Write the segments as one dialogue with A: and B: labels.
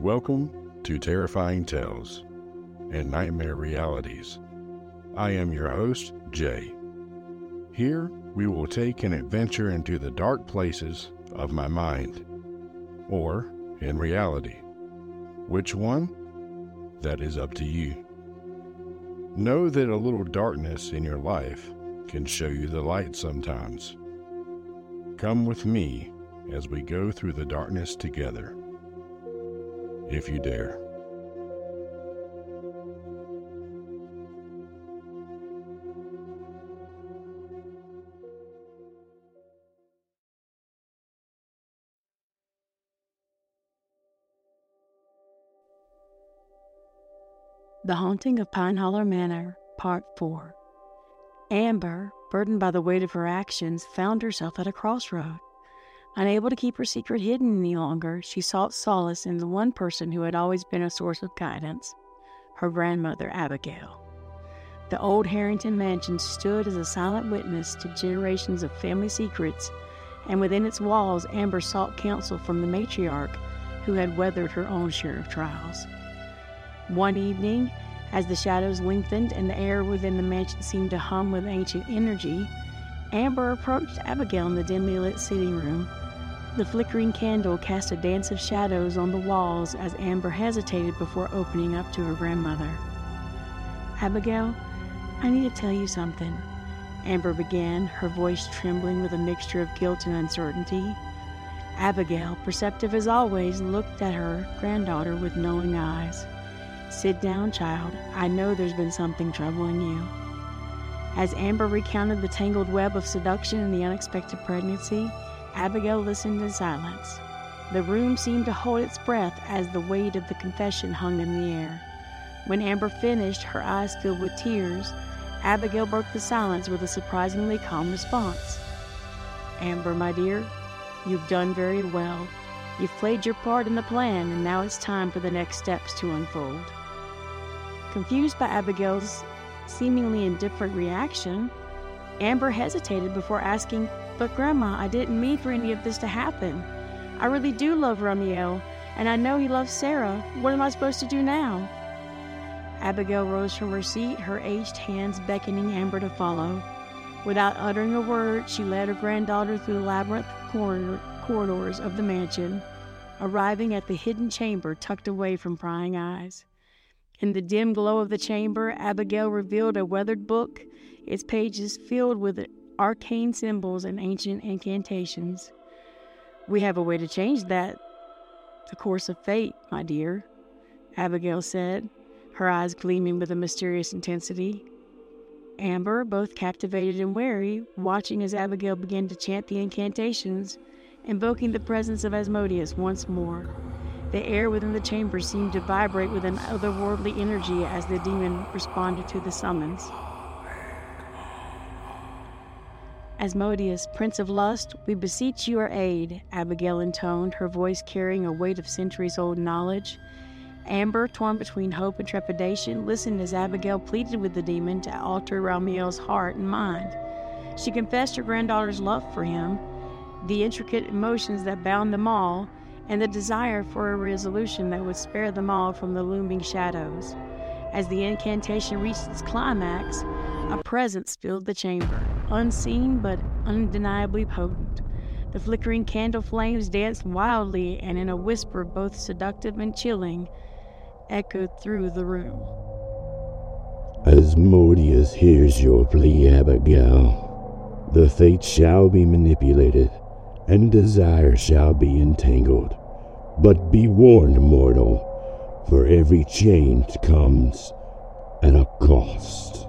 A: Welcome to Terrifying Tales and Nightmare Realities. I am your host, Jay. Here, we will take an adventure into the dark places of my mind, or in reality. Which one? That is up to you. Know that a little darkness in your life can show you the light sometimes. Come with me as we go through the darkness together. If you dare.
B: The Haunting of Pine Hollow Manor, Part 4. Amber, burdened by the weight of her actions, found herself at a crossroad. Unable to keep her secret hidden any longer, she sought solace in the one person who had always been a source of guidance her grandmother, Abigail. The old Harrington mansion stood as a silent witness to generations of family secrets, and within its walls, Amber sought counsel from the matriarch who had weathered her own share of trials. One evening, as the shadows lengthened and the air within the mansion seemed to hum with ancient energy, Amber approached Abigail in the dimly lit sitting room. The flickering candle cast a dance of shadows on the walls as Amber hesitated before opening up to her grandmother. Abigail, I need to tell you something, Amber began, her voice trembling with a mixture of guilt and uncertainty. Abigail, perceptive as always, looked at her granddaughter with knowing eyes. Sit down, child. I know there's been something troubling you. As Amber recounted the tangled web of seduction and the unexpected pregnancy, Abigail listened in silence. The room seemed to hold its breath as the weight of the confession hung in the air. When Amber finished, her eyes filled with tears, Abigail broke the silence with a surprisingly calm response. Amber, my dear, you've done very well. You've played your part in the plan, and now it's time for the next steps to unfold. Confused by Abigail's seemingly indifferent reaction, Amber hesitated before asking, But Grandma, I didn't mean for any of this to happen. I really do love Ramiel, and I know he loves Sarah. What am I supposed to do now? Abigail rose from her seat, her aged hands beckoning Amber to follow. Without uttering a word, she led her granddaughter through the labyrinth corridor, corridors of the mansion, arriving at the hidden chamber tucked away from prying eyes. In the dim glow of the chamber, Abigail revealed a weathered book, its pages filled with arcane symbols and ancient incantations. We have a way to change that, the course of fate, my dear, Abigail said, her eyes gleaming with a mysterious intensity. Amber, both captivated and wary, watching as Abigail began to chant the incantations, invoking the presence of Asmodeus once more. The air within the chamber seemed to vibrate with an otherworldly energy as the demon responded to the summons. Asmodeus, Prince of Lust, we beseech your aid, Abigail intoned, her voice carrying a weight of centuries old knowledge. Amber, torn between hope and trepidation, listened as Abigail pleaded with the demon to alter Ramiel's heart and mind. She confessed her granddaughter's love for him, the intricate emotions that bound them all, and the desire for a resolution that would spare them all from the looming shadows. As the incantation reached its climax, a presence filled the chamber, unseen but undeniably potent. The flickering candle flames danced wildly, and in a whisper both seductive and chilling, echoed through the room.
C: Asmodeus hears your plea, Abigail. The fates shall be manipulated, and desire shall be entangled. But be warned, mortal, for every change comes at a cost.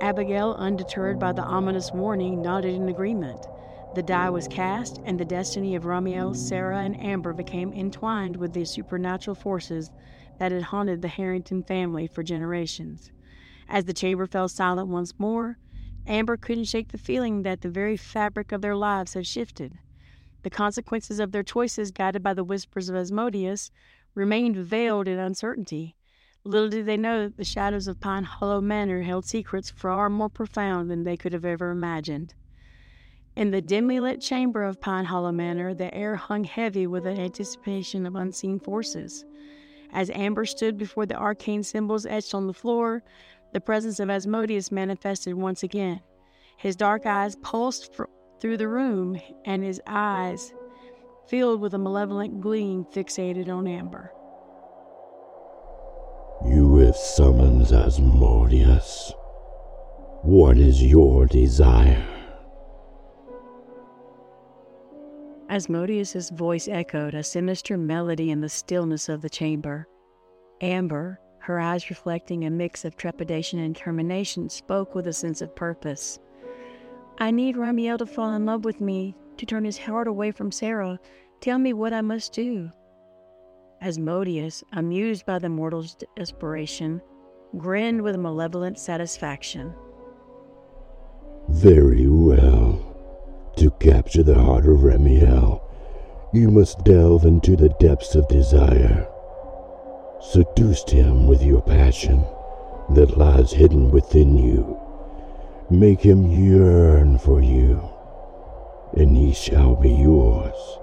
B: Abigail, undeterred by the ominous warning, nodded in agreement. The die was cast, and the destiny of Romeo, Sarah, and Amber became entwined with the supernatural forces that had haunted the Harrington family for generations. As the chamber fell silent once more, Amber couldn't shake the feeling that the very fabric of their lives had shifted. The consequences of their choices, guided by the whispers of Asmodeus, remained veiled in uncertainty. Little did they know that the shadows of Pine Hollow Manor held secrets far more profound than they could have ever imagined. In the dimly lit chamber of Pine Hollow Manor, the air hung heavy with the anticipation of unseen forces. As Amber stood before the arcane symbols etched on the floor, the presence of Asmodeus manifested once again. His dark eyes pulsed fr- through the room, and his eyes, filled with a malevolent gleam, fixated on Amber.
C: Have summoned Asmodeus. What is your desire?
B: Asmodeus's voice echoed a sinister melody in the stillness of the chamber. Amber, her eyes reflecting a mix of trepidation and determination, spoke with a sense of purpose. I need Ramiel to fall in love with me, to turn his heart away from Sarah. Tell me what I must do. Asmodeus, amused by the mortal's desperation, grinned with malevolent satisfaction.
C: Very well. To capture the heart of Ramiel, you must delve into the depths of desire. Seduce him with your passion that lies hidden within you. Make him yearn for you, and he shall be yours.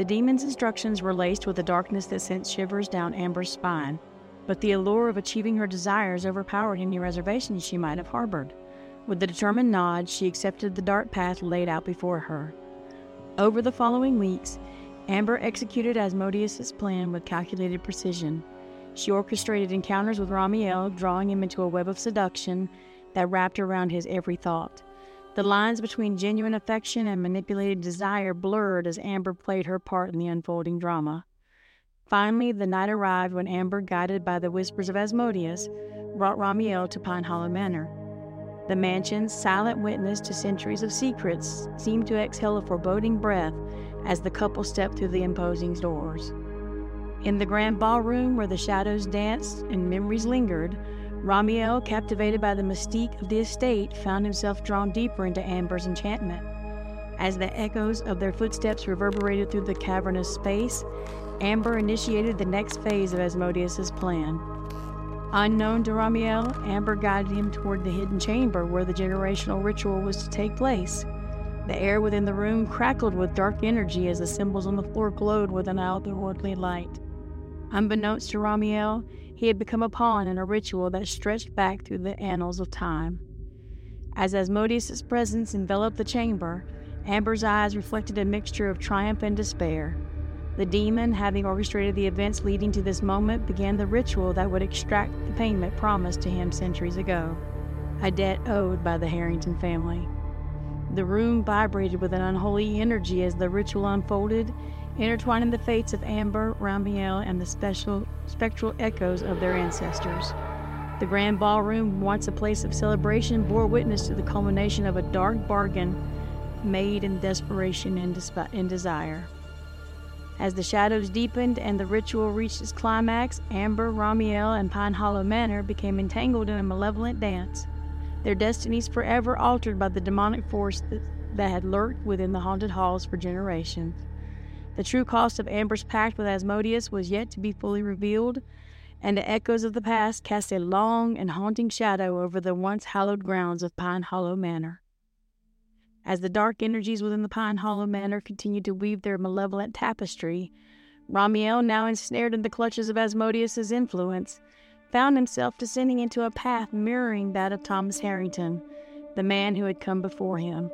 B: The demon's instructions were laced with a darkness that sent shivers down Amber's spine, but the allure of achieving her desires overpowered any reservations she might have harbored. With a determined nod, she accepted the dark path laid out before her. Over the following weeks, Amber executed Asmodeus's plan with calculated precision. She orchestrated encounters with Ramiel, drawing him into a web of seduction that wrapped around his every thought. The lines between genuine affection and manipulated desire blurred as Amber played her part in the unfolding drama. Finally, the night arrived when Amber, guided by the whispers of Asmodeus, brought Ramiel to Pine Hollow Manor. The mansion's silent witness to centuries of secrets seemed to exhale a foreboding breath as the couple stepped through the imposing doors. In the grand ballroom where the shadows danced and memories lingered, Ramiel, captivated by the mystique of the estate, found himself drawn deeper into Amber's enchantment. As the echoes of their footsteps reverberated through the cavernous space, Amber initiated the next phase of Asmodeus's plan. Unknown to Ramiel, Amber guided him toward the hidden chamber where the generational ritual was to take place. The air within the room crackled with dark energy as the symbols on the floor glowed with an otherworldly light. Unbeknownst to Ramiel, he had become a pawn in a ritual that stretched back through the annals of time. As Asmodeus's presence enveloped the chamber, Amber's eyes reflected a mixture of triumph and despair. The demon, having orchestrated the events leading to this moment, began the ritual that would extract the payment promised to him centuries ago, a debt owed by the Harrington family. The room vibrated with an unholy energy as the ritual unfolded, intertwining the fates of Amber, Ramiel, and the special spectral echoes of their ancestors. The grand ballroom, once a place of celebration, bore witness to the culmination of a dark bargain made in desperation and, desp- desire. As the shadows deepened and the ritual reached its climax, Amber, Ramiel, and Pine Hollow Manor became entangled in a malevolent dance, their destinies forever altered by the demonic force that, that had lurked within the haunted halls for generations. The true cost of Amber's pact with Asmodeus was yet to be fully revealed, and the echoes of the past cast a long and haunting shadow over the once hallowed grounds of Pine Hollow Manor. As the dark energies within the Pine Hollow Manor continued to weave their malevolent tapestry, Ramiel, now ensnared in the clutches of Asmodeus's influence, found himself descending into a path mirroring that of Thomas Harrington, the man who had come before him.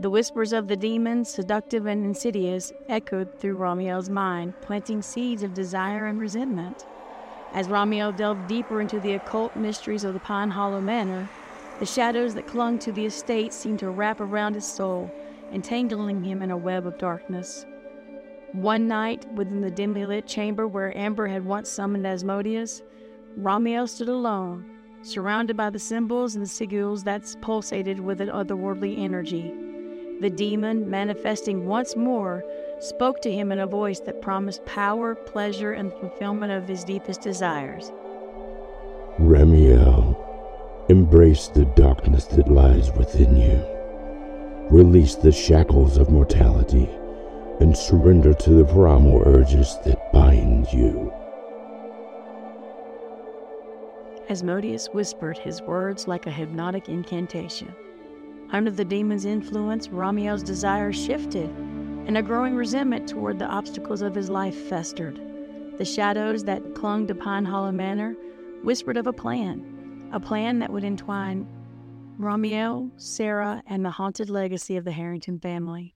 B: The whispers of the demon, seductive and insidious, echoed through Romeo's mind, planting seeds of desire and resentment. As Romeo delved deeper into the occult mysteries of the Pine Hollow Manor, the shadows that clung to the estate seemed to wrap around his soul, entangling him in a web of darkness. One night, within the dimly lit chamber where Amber had once summoned Asmodeus, Romeo stood alone, surrounded by the symbols and the sigils that pulsated with an otherworldly energy. The demon, manifesting once more, spoke to him in a voice that promised power, pleasure, and the fulfillment of his deepest desires.
C: Ramiel, embrace the darkness that lies within you. Release the shackles of mortality and surrender to the primal urges that bind you.
B: Asmodeus whispered his words like a hypnotic incantation. Under the demon's influence, Ramiel's desires shifted, and a growing resentment toward the obstacles of his life festered. The shadows that clung to Pine Hollow Manor whispered of a plan, a plan that would entwine Ramiel, Sarah, and the haunted legacy of the Harrington family.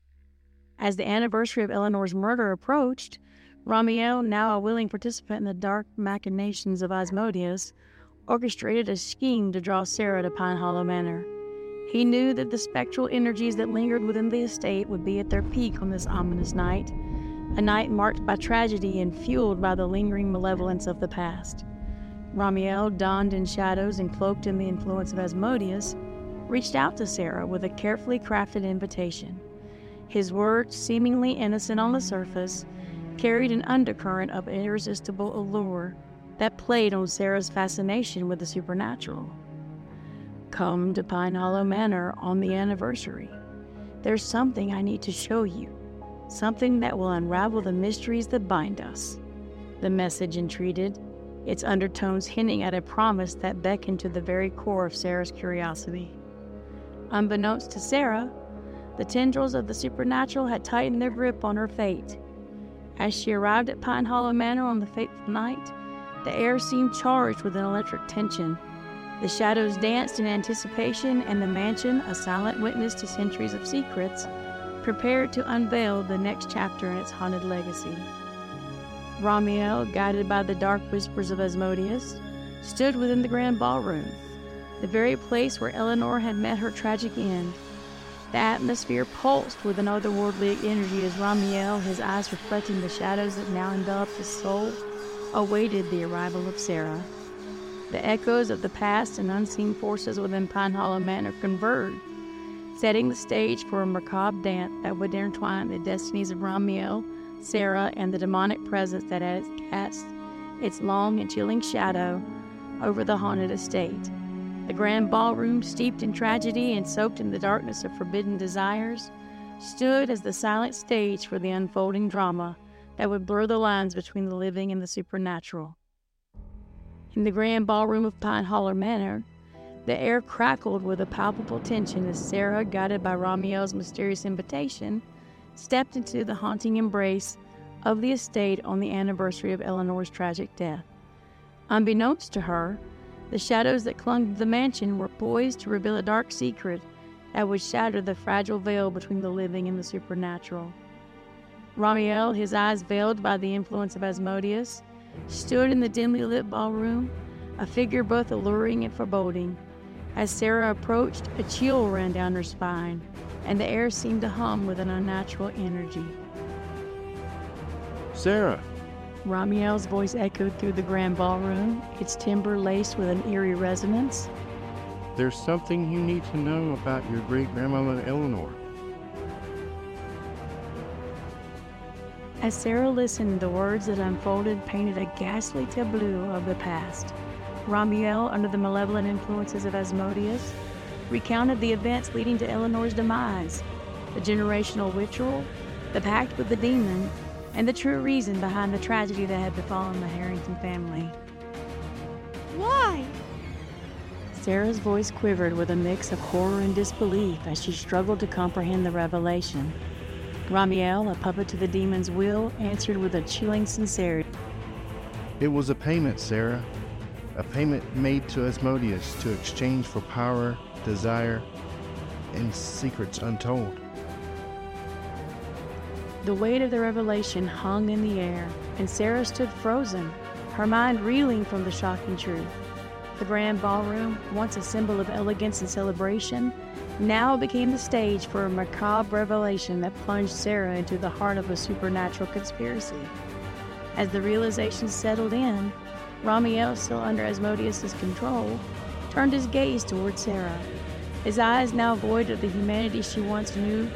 B: As the anniversary of Eleanor's murder approached, Ramiel, now a willing participant in the dark machinations of Asmodeus, orchestrated a scheme to draw Sarah to Pine Hollow Manor. He knew that the spectral energies that lingered within the estate would be at their peak on this ominous night, a night marked by tragedy and fueled by the lingering malevolence of the past. Ramiel, donned in shadows and cloaked in the influence of Asmodeus, reached out to Sarah with a carefully crafted invitation. His words, seemingly innocent on the surface, carried an undercurrent of irresistible allure that played on Sarah's fascination with the supernatural. Come to Pine Hollow Manor on the anniversary. There's something I need to show you, something that will unravel the mysteries that bind us. The message entreated, its undertones hinting at a promise that beckoned to the very core of Sarah's curiosity. Unbeknownst to Sarah, the tendrils of the supernatural had tightened their grip on her fate. As she arrived at Pine Hollow Manor on the fateful night, the air seemed charged with an electric tension. The shadows danced in anticipation, and the mansion, a silent witness to centuries of secrets, prepared to unveil the next chapter in its haunted legacy. Ramiel, guided by the dark whispers of Asmodeus, stood within the grand ballroom, the very place where Eleanor had met her tragic end. The atmosphere pulsed with an otherworldly energy as Ramiel, his eyes reflecting the shadows that now enveloped his soul, awaited the arrival of Sarah. The echoes of the past and unseen forces within Pine Hollow Manor converged, setting the stage for a macabre dance that would intertwine the destinies of Ramiel, Sarah, and the demonic presence that had cast its long and chilling shadow over the haunted estate. The grand ballroom, steeped in tragedy and soaked in the darkness of forbidden desires, stood as the silent stage for the unfolding drama that would blur the lines between the living and the supernatural. In the grand ballroom of Pine Hollow Manor, the air crackled with a palpable tension as Sarah, guided by Ramiel's mysterious invitation, stepped into the haunting embrace of the estate on the anniversary of Eleanor's tragic death. Unbeknownst to her, the shadows that clung to the mansion were poised to reveal a dark secret that would shatter the fragile veil between the living and the supernatural. Ramiel, his eyes veiled by the influence of Asmodeus, stood in the dimly lit ballroom, a figure both alluring and foreboding. As Sarah approached, a chill ran down her spine, and the air seemed to hum with an unnatural energy.
A: Sarah!
B: Ramiel's voice echoed through the grand ballroom, its timbre laced with an eerie resonance.
A: There's something you need to know about your great grandmother Eleanor.
B: As Sarah listened, the words that unfolded painted a ghastly tableau of the past. Ramiel, under the malevolent influences of Asmodeus, recounted the events leading to Eleanor's demise, the generational ritual, the pact with the demon, and the true reason behind the tragedy that had befallen the Harrington family.
D: Why?
B: Sarah's voice quivered with a mix of horror and disbelief as she struggled to comprehend the revelation. Ramiel, a puppet to the demon's will, answered with a chilling sincerity.
A: It was a payment, Sarah. A payment made to Asmodeus to exchange for power, desire, and secrets untold.
B: The weight of the revelation hung in the air, and Sarah stood frozen, her mind reeling from the shocking truth. The grand ballroom, once a symbol of elegance and celebration, now became the stage for a macabre revelation that plunged Sarah into the heart of a supernatural conspiracy. As the realization settled in, Ramiel, still under Asmodeus's control, turned his gaze toward Sarah. His eyes, now void of the humanity she once knew,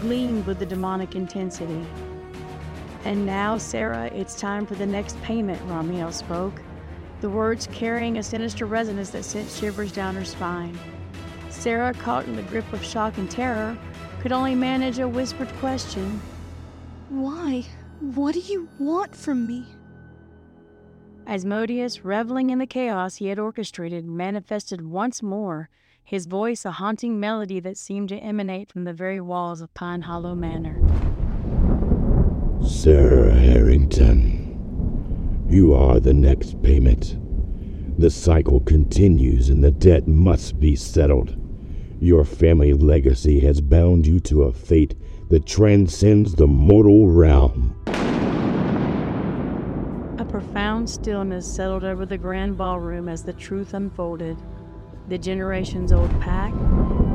B: gleamed with the demonic intensity. And now, Sarah, it's time for the next payment, Ramiel spoke, the words carrying a sinister resonance that sent shivers down her spine. Sarah, caught in the grip of shock and terror, could only manage a whispered question
D: Why? What do you want from me?
B: Asmodeus, reveling in the chaos he had orchestrated, manifested once more, his voice a haunting melody that seemed to emanate from the very walls of Pine Hollow Manor.
C: Sarah Harrington, you are the next payment. The cycle continues and the debt must be settled. Your family legacy has bound you to a fate that transcends the mortal realm.
B: A profound stillness settled over the grand ballroom as the truth unfolded. The generations old pack,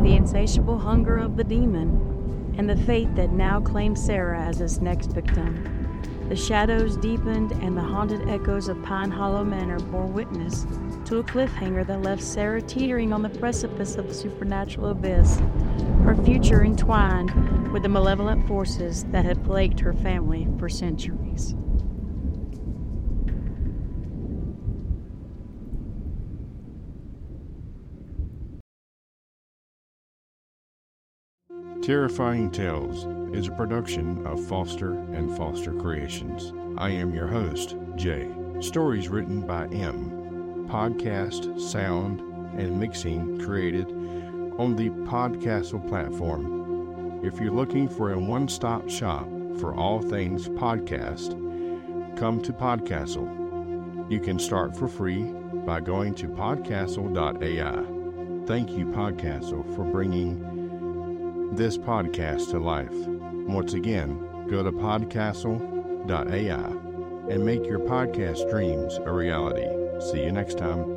B: the insatiable hunger of the demon, and the fate that now claimed Sarah as its next victim. The shadows deepened, and the haunted echoes of Pine Hollow Manor bore witness to a cliffhanger that left Sarah teetering on the precipice of the supernatural abyss, her future entwined with the malevolent forces that had plagued her family for centuries.
A: Terrifying Tales is a production of Foster and Foster Creations. I am your host, Jay. Stories written by M. Podcast, sound, and mixing created on the Podcastle platform. If you're looking for a one stop shop for all things podcast, come to Podcastle. You can start for free by going to podcastle.ai. Thank you, Podcastle, for bringing this podcast to life. Once again, go to podcastle.ai and make your podcast dreams a reality. See you next time.